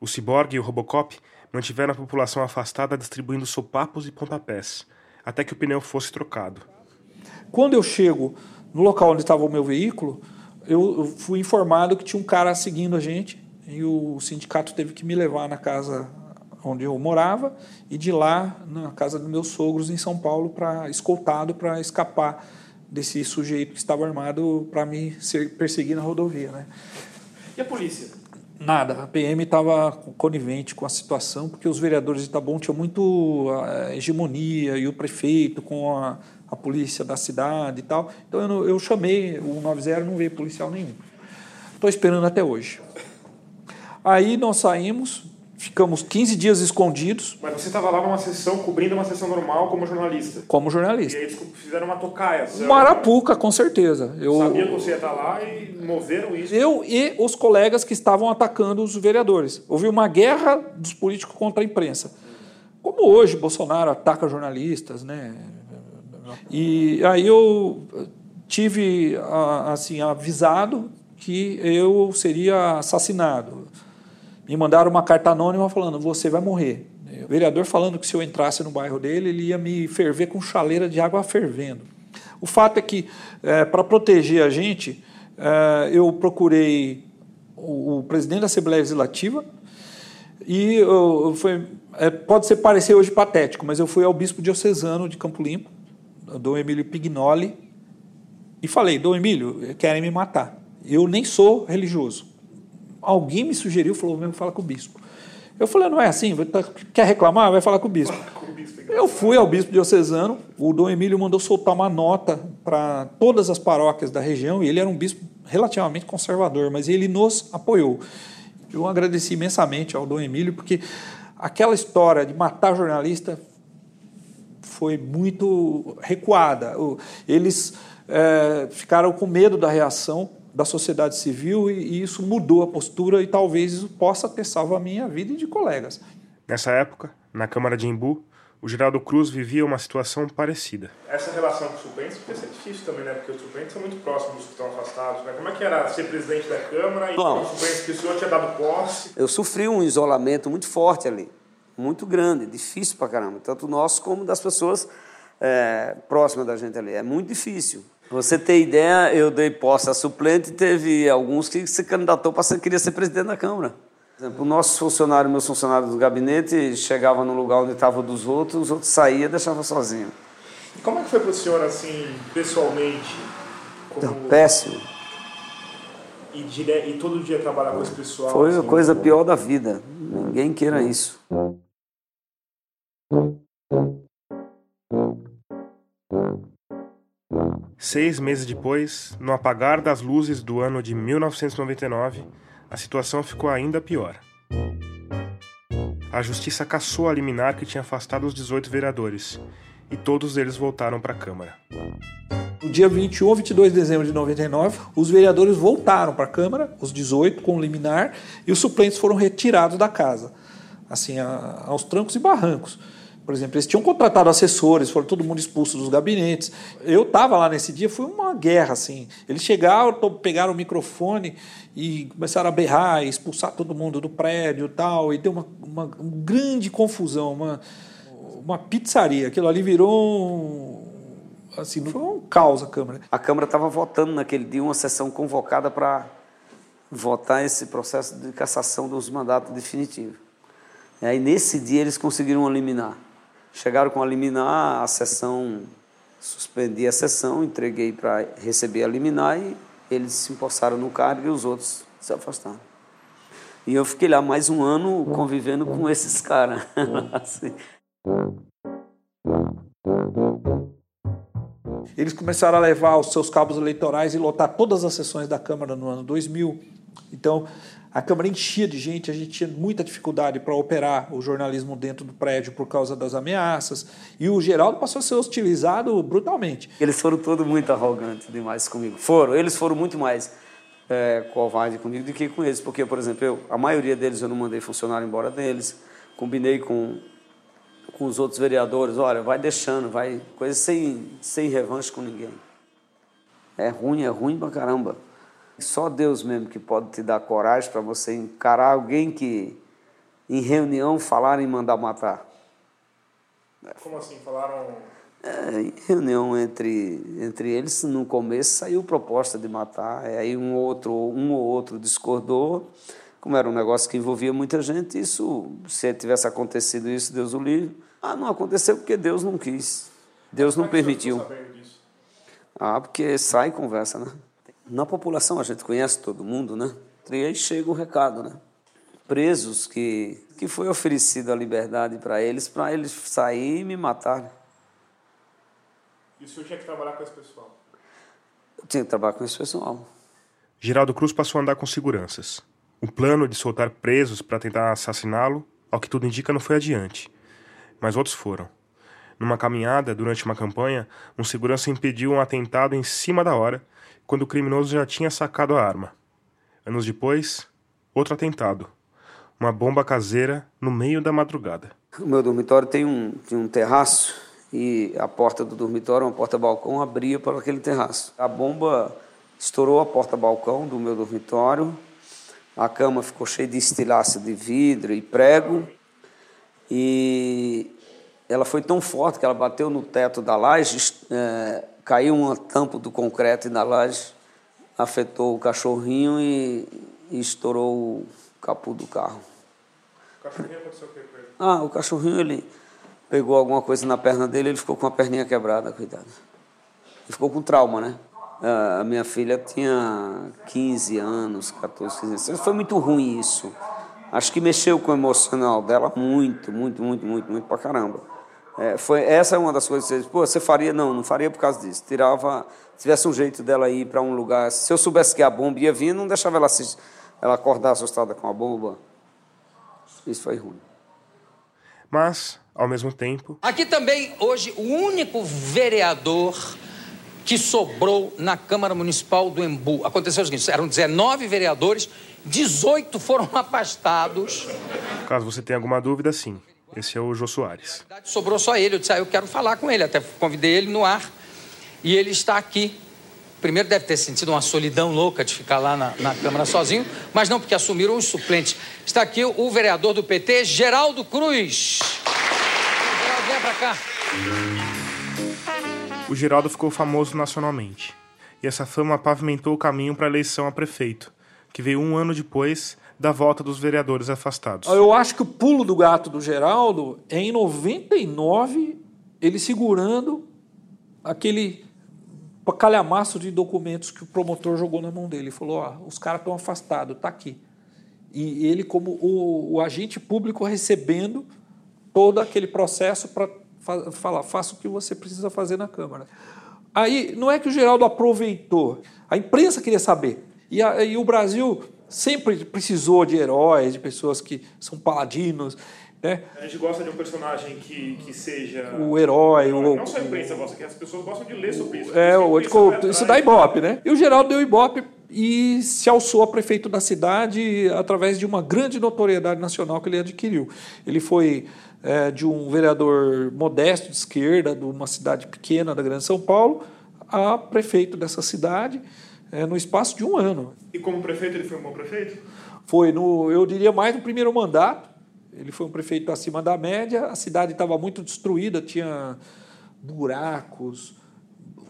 O Cyborg e o Robocop mantiveram a população afastada distribuindo sopapos e pontapés, até que o pneu fosse trocado. Quando eu chego no local onde estava o meu veículo, eu fui informado que tinha um cara seguindo a gente e o sindicato teve que me levar na casa onde eu morava e de lá na casa dos meus sogros em São Paulo para escoltado para escapar desse sujeito que estava armado para me perseguir na rodovia, né? E a polícia? Nada. A PM estava conivente com a situação porque os vereadores de Itabon tinham muito eh, hegemonia e o prefeito com a a polícia da cidade e tal. Então eu, eu chamei o 90 não veio policial nenhum. Estou esperando até hoje. Aí nós saímos, ficamos 15 dias escondidos. Mas você estava lá numa sessão, cobrindo uma sessão normal como jornalista? Como jornalista. E aí eles fizeram uma tocaia. Uma arapuca, com certeza. Eu sabia que você ia estar lá e moveram isso. Eu e os colegas que estavam atacando os vereadores. Houve uma guerra dos políticos contra a imprensa. Como hoje Bolsonaro ataca jornalistas, né? E aí eu tive assim avisado que eu seria assassinado. Me mandaram uma carta anônima falando: você vai morrer. O vereador falando que se eu entrasse no bairro dele, ele ia me ferver com chaleira de água fervendo. O fato é que, é, para proteger a gente, é, eu procurei o, o, presidente da Assembleia Legislativa e eu, foi, é, pode ser parecer hoje patético, mas eu fui ao bispo diocesano de Campo Limpo Dom Emílio Pignoli, e falei: Dom Emílio, querem me matar. Eu nem sou religioso. Alguém me sugeriu, falou: mesmo fala com o bispo. Eu falei: não é assim, tá, quer reclamar? Vai falar com o bispo. Eu fui ao bispo diocesano, o Dom Emílio mandou soltar uma nota para todas as paróquias da região, e ele era um bispo relativamente conservador, mas ele nos apoiou. Eu agradeci imensamente ao Dom Emílio, porque aquela história de matar jornalista foi muito recuada. Eles é, ficaram com medo da reação da sociedade civil e, e isso mudou a postura e talvez isso possa ter salvo a minha vida e de colegas. Nessa época, na Câmara de Embu, o Geraldo Cruz vivia uma situação parecida. Essa relação com os suplentes deve ser difícil também, né? Porque os suplentes são muito próximos dos que estão afastados. Né? Como é que era ser presidente da Câmara e Bom, os suplentes que o senhor tinha dado posse? Eu sofri um isolamento muito forte ali muito grande, difícil pra caramba, tanto nosso como das pessoas é, próximas da gente ali. É muito difícil. Você ter ideia, eu dei posse a suplente e teve alguns que se candidatou para ser, queria ser presidente da Câmara. Por exemplo, o nosso funcionário, meus funcionários do gabinete, chegava no lugar onde estava dos outros, os outros saíam e deixavam sozinho. E como é que foi para o senhor, assim, pessoalmente? Como... Então, péssimo. E, dire... e todo dia trabalhar com esse pessoal? Foi assim, a coisa pior da vida. Ninguém queira isso. Seis meses depois, no apagar das luzes do ano de 1999, a situação ficou ainda pior. A justiça cassou a liminar que tinha afastado os 18 vereadores, e todos eles voltaram para a Câmara. No dia 21 ou 22 de dezembro de 99, os vereadores voltaram para a Câmara, os 18 com liminar, e os suplentes foram retirados da casa, assim, aos trancos e barrancos. Por exemplo, eles tinham contratado assessores, foram todo mundo expulso dos gabinetes. Eu estava lá nesse dia, foi uma guerra, assim. Eles chegaram, pegaram o microfone e começaram a berrar, expulsar todo mundo do prédio tal, e deu uma, uma, uma grande confusão, uma, uma pizzaria. Aquilo ali virou um. Assim, foi um caos a Câmara. A Câmara estava votando naquele dia uma sessão convocada para votar esse processo de cassação dos mandatos definitivos. E aí, nesse dia, eles conseguiram eliminar. Chegaram com a liminar, a sessão, suspendi a sessão, entreguei para receber a liminar e eles se empossaram no cargo e os outros se afastaram. E eu fiquei lá mais um ano convivendo com esses caras. assim. Eles começaram a levar os seus cabos eleitorais e lotar todas as sessões da Câmara no ano 2000. Então, a Câmara enchia de gente, a gente tinha muita dificuldade para operar o jornalismo dentro do prédio por causa das ameaças. E o Geraldo passou a ser hostilizado brutalmente. Eles foram todos muito arrogantes demais comigo. Foram, eles foram muito mais é, covardes comigo do que com eles. Porque, por exemplo, eu, a maioria deles eu não mandei funcionário embora deles. Combinei com, com os outros vereadores, olha, vai deixando, vai, coisa sem, sem revanche com ninguém. É ruim, é ruim pra caramba. Só Deus mesmo que pode te dar coragem para você encarar alguém que em reunião falaram em mandar matar. Como assim? Falaram. É, em reunião entre, entre eles, no começo saiu proposta de matar, aí um outro, um ou outro discordou. Como era um negócio que envolvia muita gente, isso, se tivesse acontecido isso, Deus o livre. Ah, não aconteceu porque Deus não quis. Deus não permitiu. Ah, porque sai conversa, né? Na população a gente conhece todo mundo, né? E aí chega o recado, né? Presos que, que foi oferecido a liberdade para eles, para eles sair e me matar. E o senhor tinha que trabalhar com esse pessoal? Eu tinha que trabalhar com esse pessoal. Geraldo Cruz passou a andar com seguranças. O plano de soltar presos para tentar assassiná-lo, ao que tudo indica, não foi adiante. Mas outros foram. Numa caminhada, durante uma campanha, um segurança impediu um atentado em cima da hora quando o criminoso já tinha sacado a arma. Anos depois, outro atentado. Uma bomba caseira no meio da madrugada. O meu dormitório tem um, tem um terraço e a porta do dormitório, uma porta-balcão, abria para aquele terraço. A bomba estourou a porta-balcão do meu dormitório, a cama ficou cheia de estilhaço de vidro e prego e ela foi tão forte que ela bateu no teto da laje, é, caiu uma tampa do concreto na laje, afetou o cachorrinho e, e estourou o capô do carro. O cachorrinho aconteceu o que com ele? Ah, o cachorrinho, ele pegou alguma coisa na perna dele, ele ficou com a perninha quebrada, cuidado. Ele ficou com trauma, né? A minha filha tinha 15 anos, 14, 15 anos. Foi muito ruim isso. Acho que mexeu com o emocional dela muito, muito, muito, muito, muito pra caramba. É, foi, essa é uma das coisas que você diz, pô, você faria? Não, não faria por causa disso. Tirava, se tivesse um jeito dela ir para um lugar, se eu soubesse que a bomba ia vir, não deixava ela, se, ela acordar assustada com a bomba. Isso foi ruim. Mas, ao mesmo tempo. Aqui também, hoje, o único vereador que sobrou na Câmara Municipal do Embu. Aconteceu o seguinte: eram 19 vereadores, 18 foram afastados. Caso você tenha alguma dúvida, sim. Esse é o Jô Soares. Sobrou só ele. Eu disse, ah, eu quero falar com ele. Até convidei ele no ar. E ele está aqui. Primeiro deve ter sentido uma solidão louca de ficar lá na, na Câmara sozinho, mas não porque assumiram os suplentes. Está aqui o vereador do PT, Geraldo Cruz. Geraldo, vem para cá. O Geraldo ficou famoso nacionalmente. E essa fama pavimentou o caminho para a eleição a prefeito, que veio um ano depois da volta dos vereadores afastados. Eu acho que o pulo do gato do Geraldo é em 99 ele segurando aquele calhamaço de documentos que o promotor jogou na mão dele. Ele falou: ó, os caras estão afastados, tá aqui. E ele, como o, o agente público, recebendo todo aquele processo para fa falar: faça o que você precisa fazer na Câmara. Aí, não é que o Geraldo aproveitou, a imprensa queria saber. E, a, e o Brasil sempre precisou de heróis, de pessoas que são paladinos. Né? A gente gosta de um personagem que, que seja. O herói. O, não só a imprensa gosta, que as pessoas gostam de ler sobre isso. É, o, isso, isso dá ibope, né? E o Geraldo deu ibope e se alçou a prefeito da cidade através de uma grande notoriedade nacional que ele adquiriu. Ele foi é, de um vereador modesto de esquerda, de uma cidade pequena da Grande São Paulo, a prefeito dessa cidade é, no espaço de um ano. E como prefeito, ele foi um bom prefeito? Foi, no, eu diria mais no primeiro mandato. Ele foi um prefeito acima da média, a cidade estava muito destruída, tinha buracos,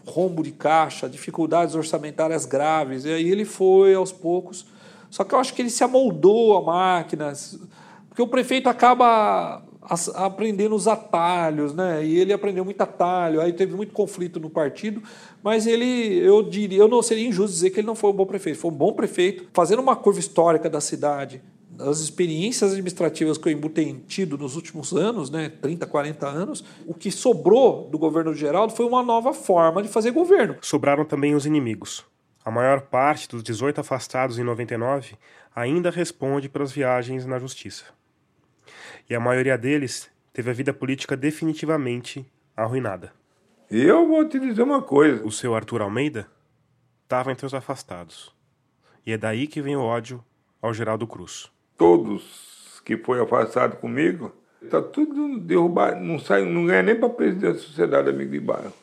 rombo de caixa, dificuldades orçamentárias graves. E aí ele foi aos poucos. Só que eu acho que ele se amoldou a máquinas, porque o prefeito acaba aprendendo os atalhos, né? E ele aprendeu muito atalho, aí teve muito conflito no partido, mas ele, eu diria, eu não seria injusto dizer que ele não foi um bom prefeito, foi um bom prefeito, fazendo uma curva histórica da cidade, as experiências administrativas que o Embu tem tido nos últimos anos, né, 30, 40 anos, o que sobrou do governo de Geraldo foi uma nova forma de fazer governo. Sobraram também os inimigos. A maior parte dos 18 afastados em 99 ainda responde pelas viagens na justiça. E a maioria deles teve a vida política definitivamente arruinada. Eu vou te dizer uma coisa. O seu Arthur Almeida estava entre os afastados. E é daí que vem o ódio ao Geraldo Cruz todos que foi afastado comigo, está tudo derrubado, não sai, não ganha nem para presidente da Sociedade Amigo de Bairro.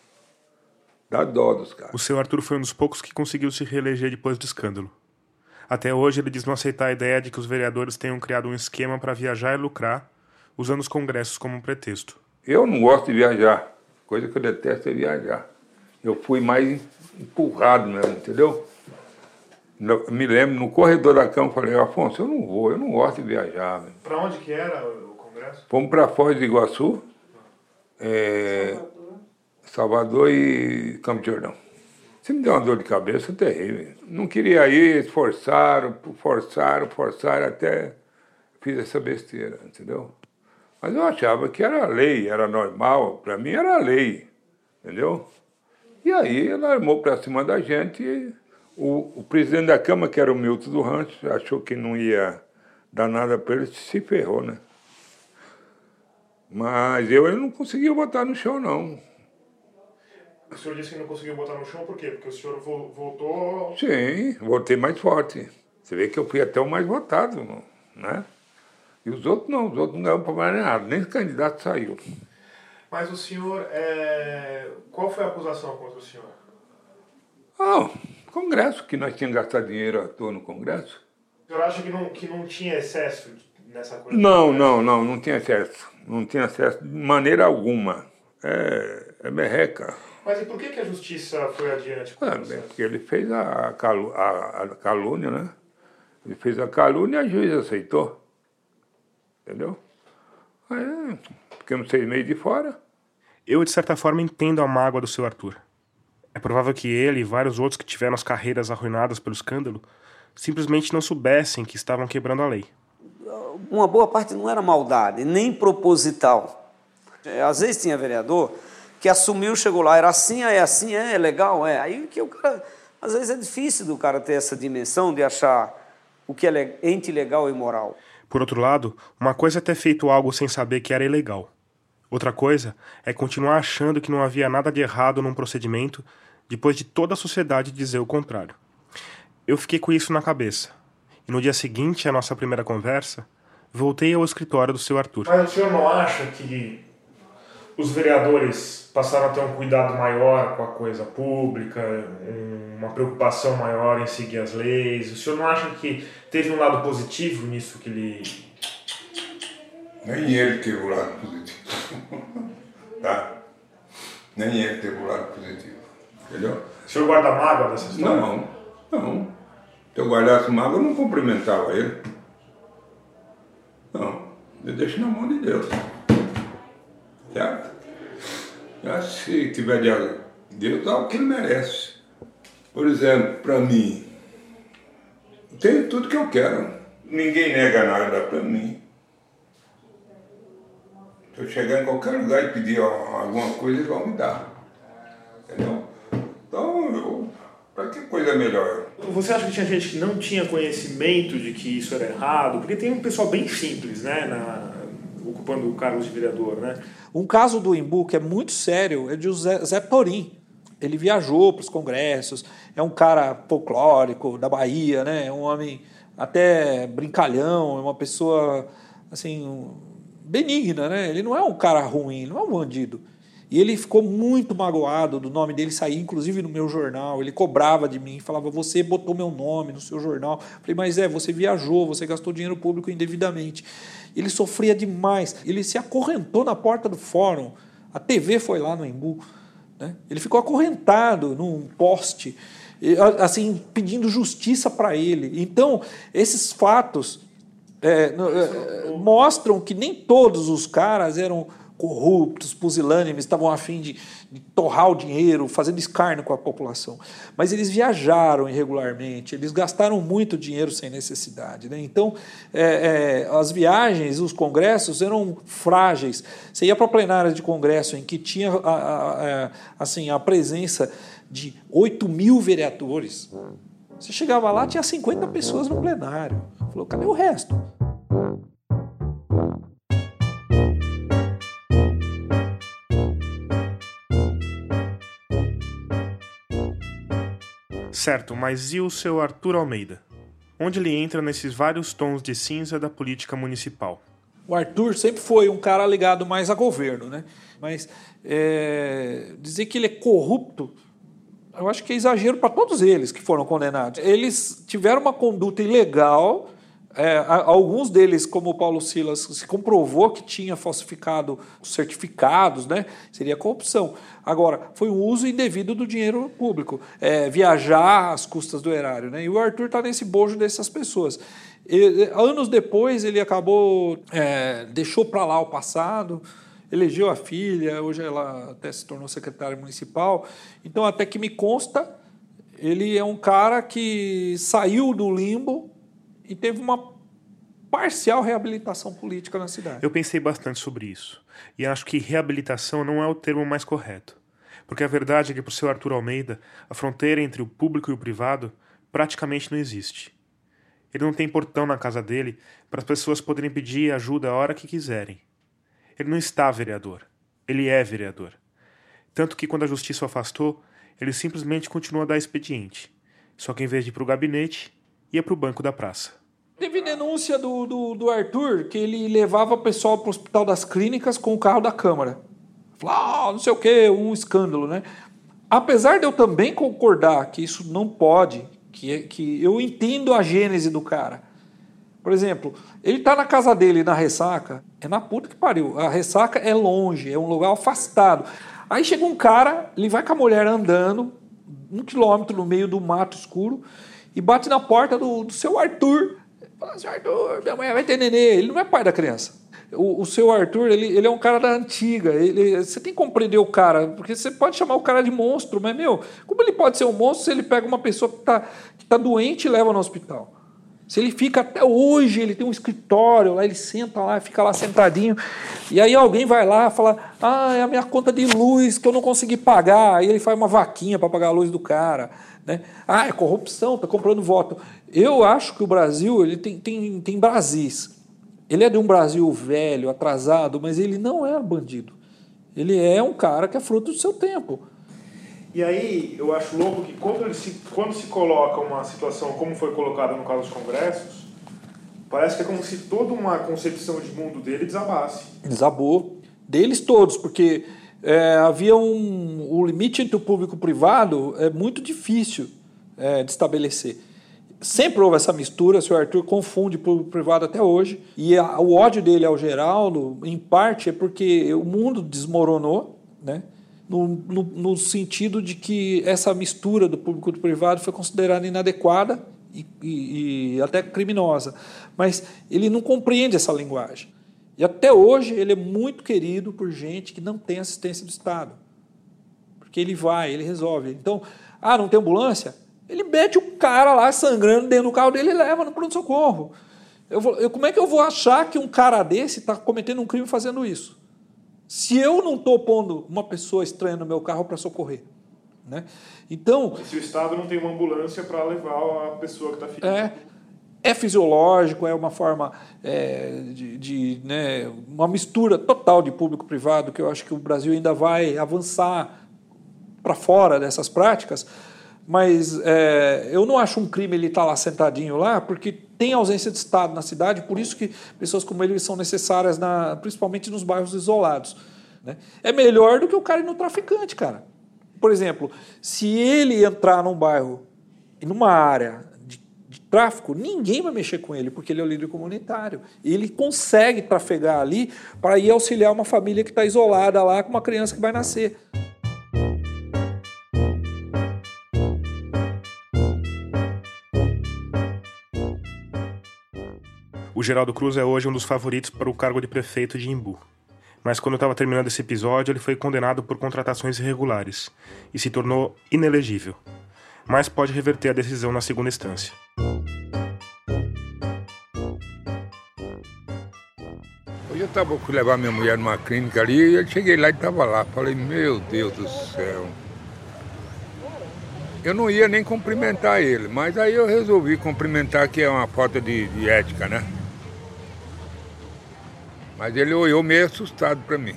Dá dó dos caras. O seu Arthur foi um dos poucos que conseguiu se reeleger depois do escândalo. Até hoje ele diz não aceitar a ideia de que os vereadores tenham criado um esquema para viajar e lucrar, usando os congressos como um pretexto. Eu não gosto de viajar. Coisa que eu detesto é viajar. Eu fui mais empurrado mesmo, entendeu? me lembro, no corredor da cama, falei, Afonso, eu não vou, eu não gosto de viajar. Para onde que era o congresso? Fomos para Foz do Iguaçu, é, Salvador. Salvador e Campo de Jordão. Você me deu uma dor de cabeça terrível. Não queria ir, forçaram, forçaram, forçaram, até fiz essa besteira, entendeu? Mas eu achava que era lei, era normal, para mim era lei, entendeu? E aí ela armou para cima da gente e o, o, presidente da Câmara, que era o Milton do Rancho, achou que não ia dar nada para ele, se ferrou, né? Mas eu ele não conseguiu botar no chão, não. O senhor disse que não conseguiu botar no chão por quê? Porque o senhor voltou. Sim, voltei mais forte. Você vê que eu fui até o mais votado, né? E os outros não, os outros não ganharam para nada, nem o candidato saiu. Mas o senhor, é... qual foi a acusação contra o senhor? Ah, Congresso, que nós tínhamos gastado dinheiro à toa no Congresso. O senhor acha que não, que não tinha excesso nessa coisa? Não, não, não, não tinha excesso. Não tinha excesso de maneira alguma. É, é merreca. Mas e por que, que a justiça foi adiante? Ah, bem, porque ele fez a, calu, a, a calúnia, né? Ele fez a calúnia e a juíza aceitou. Entendeu? Aí, ficamos seis meses de fora. Eu, de certa forma, entendo a mágoa do seu Arthur. É provável que ele e vários outros que tiveram as carreiras arruinadas pelo escândalo simplesmente não soubessem que estavam quebrando a lei. Uma boa parte não era maldade, nem proposital. É, às vezes tinha vereador que assumiu, chegou lá, era assim, é assim, é, é legal, é. Aí que o cara. Às vezes é difícil do cara ter essa dimensão de achar o que é ente legal e moral. Por outro lado, uma coisa é ter feito algo sem saber que era ilegal. Outra coisa é continuar achando que não havia nada de errado num procedimento depois de toda a sociedade dizer o contrário. Eu fiquei com isso na cabeça. E no dia seguinte à nossa primeira conversa, voltei ao escritório do seu Arthur. Mas o senhor não acha que os vereadores passaram a ter um cuidado maior com a coisa pública, uma preocupação maior em seguir as leis? O senhor não acha que teve um lado positivo nisso que ele. Nem ele teve um lado positivo. tá? Nem ele teve um lado positivo. Entendeu? O senhor guarda mágoa dessa história? Não, não. Se eu guardasse mágoa, eu não cumprimentava ele. Não. Eu deixo na mão de Deus. Certo? Já se tiver de Deus dá o que ele merece. Por exemplo, para mim, tenho tudo que eu quero. Ninguém nega nada para mim. Se eu chegar em qualquer lugar e pedir alguma coisa, eles vão me dar. Entendeu? Então, eu, para que coisa melhor? Você acha que tinha gente que não tinha conhecimento de que isso era errado? Porque tem um pessoal bem simples, né, na, ocupando o cargo de vereador, né? Um caso do Embu que é muito sério é de Zé, Zé Torim. Ele viajou para os congressos, é um cara folclórico da Bahia, né? É um homem até brincalhão, é uma pessoa assim benigna, né? Ele não é um cara ruim, não é um bandido. E ele ficou muito magoado do nome dele sair, inclusive no meu jornal. Ele cobrava de mim, falava: Você botou meu nome no seu jornal. Falei: Mas é, você viajou, você gastou dinheiro público indevidamente. Ele sofria demais. Ele se acorrentou na porta do fórum. A TV foi lá no Embu. Né? Ele ficou acorrentado num poste, assim, pedindo justiça para ele. Então, esses fatos é, é, mostram que nem todos os caras eram corruptos, pusilânimes, estavam a fim de, de, torrar o dinheiro, fazendo escárnio com a população. Mas eles viajaram irregularmente, eles gastaram muito dinheiro sem necessidade. Né? Então, é, é, as viagens, os congressos eram frágeis. Você ia para plenárias de congresso em que tinha a, a, a, assim, a presença de 8 mil vereadores. Você chegava lá, tinha 50 pessoas no plenário. Falou, cadê o resto? Certo, mas e o seu Arthur Almeida? Onde ele entra nesses vários tons de cinza da política municipal? O Arthur sempre foi um cara ligado mais a governo, né? Mas é, dizer que ele é corrupto, eu acho que é exagero para todos eles que foram condenados. Eles tiveram uma conduta ilegal é, alguns deles, como o Paulo Silas, se comprovou que tinha falsificado certificados, né? seria corrupção. Agora, foi um uso indevido do dinheiro público, é, viajar às custas do erário. Né? E o Arthur está nesse bojo dessas pessoas. E, anos depois, ele acabou, é, deixou para lá o passado, elegeu a filha, hoje ela até se tornou secretária municipal. Então, até que me consta, ele é um cara que saiu do limbo e teve uma parcial reabilitação política na cidade. Eu pensei bastante sobre isso. E acho que reabilitação não é o termo mais correto. Porque a verdade é que, para o seu Arthur Almeida, a fronteira entre o público e o privado praticamente não existe. Ele não tem portão na casa dele para as pessoas poderem pedir ajuda a hora que quiserem. Ele não está vereador. Ele é vereador. Tanto que, quando a justiça o afastou, ele simplesmente continuou a dar expediente. Só que, em vez de ir para o gabinete, ia para o banco da praça. Teve denúncia do, do, do Arthur que ele levava o pessoal para o Hospital das Clínicas com o carro da Câmara. Falou, ah, não sei o que, um escândalo, né? Apesar de eu também concordar que isso não pode, que, que eu entendo a gênese do cara. Por exemplo, ele está na casa dele na ressaca, é na puta que pariu. A ressaca é longe, é um lugar afastado. Aí chega um cara, ele vai com a mulher andando, um quilômetro no meio do mato escuro, e bate na porta do, do seu Arthur. Fala Arthur, minha mãe vai ter nenê. Ele não é pai da criança. O, o seu Arthur, ele, ele é um cara da antiga. Ele, você tem que compreender o cara, porque você pode chamar o cara de monstro, mas, meu, como ele pode ser um monstro se ele pega uma pessoa que está que tá doente e leva no hospital? Se ele fica até hoje, ele tem um escritório lá, ele senta lá, fica lá sentadinho, e aí alguém vai lá fala: Ah, é a minha conta de luz que eu não consegui pagar. Aí ele faz uma vaquinha para pagar a luz do cara. Né? Ah, é corrupção, está comprando voto. Eu acho que o Brasil ele tem, tem, tem Brasis. Ele é de um Brasil velho, atrasado, mas ele não é bandido. Ele é um cara que é fruto do seu tempo. E aí eu acho louco que quando, ele se, quando se coloca uma situação como foi colocada no caso dos congressos, parece que é como se toda uma concepção de mundo dele desabasse. Desabou. Deles todos, porque é, havia um, o limite entre o público e o privado é muito difícil é, de estabelecer. Sempre houve essa mistura, o senhor Arthur confunde público e privado até hoje. E a, o ódio dele ao Geraldo, em parte, é porque o mundo desmoronou, né? No, no, no, sentido de que essa mistura do público e do privado foi considerada inadequada e, e, e, até criminosa. Mas ele não compreende essa linguagem. E até hoje ele é muito querido por gente que não tem assistência do Estado. Porque ele vai, ele resolve. Então, ah, não tem ambulância? Ele mete o cara lá sangrando dentro do carro dele e leva no pronto-socorro. Eu, vou, eu como é que eu vou achar que um cara desse está cometendo um crime fazendo isso? Se eu não estou pondo uma pessoa estranha no meu carro para socorrer. Né? Então. Se o Estado não tem uma ambulância para levar a pessoa que está ferida. É, é fisiológico, é uma forma é, de, de né, uma mistura total de público-privado que eu acho que o Brasil ainda vai avançar para fora dessas práticas, mas é, eu não acho um crime ele estar tá lá sentadinho lá, porque tem ausência de Estado na cidade, por isso que pessoas como ele são necessárias, na, principalmente nos bairros isolados. Né? É melhor do que o cara ir no traficante, cara. Por exemplo, se ele entrar num bairro numa área tráfico, ninguém vai mexer com ele, porque ele é o líder comunitário. Ele consegue trafegar ali para ir auxiliar uma família que está isolada lá com uma criança que vai nascer. O Geraldo Cruz é hoje um dos favoritos para o cargo de prefeito de Imbu. Mas quando estava terminando esse episódio, ele foi condenado por contratações irregulares e se tornou inelegível. Mas pode reverter a decisão na segunda instância. Estava fui levar minha mulher numa clínica ali e eu cheguei lá e estava lá. Falei, meu Deus do céu. Eu não ia nem cumprimentar ele, mas aí eu resolvi cumprimentar, que é uma falta de, de ética, né? Mas ele olhou meio assustado para mim.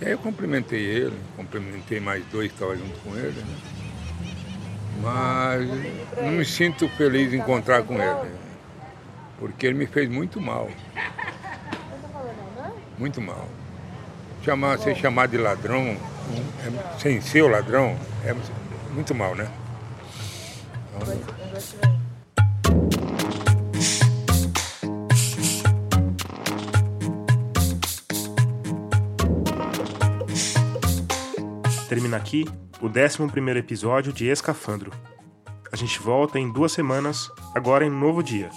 E aí eu cumprimentei ele, cumprimentei mais dois que estavam junto com ele. Né? Mas não me sinto feliz em encontrar com ele. Porque ele me fez muito mal. Muito mal. Chamar, ser chamado de ladrão, é, sem ser o ladrão, é muito mal, né? Então, Termina aqui o 11 episódio de Escafandro. A gente volta em duas semanas, agora em um novo dia,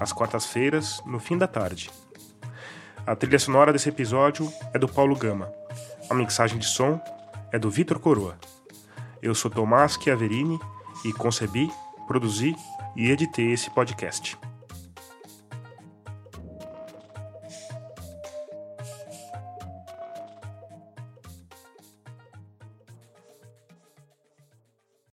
às quartas-feiras, no fim da tarde. A trilha sonora desse episódio é do Paulo Gama. A mixagem de som é do Vitor Coroa. Eu sou Tomás Chiaverini e concebi, produzi e editei esse podcast.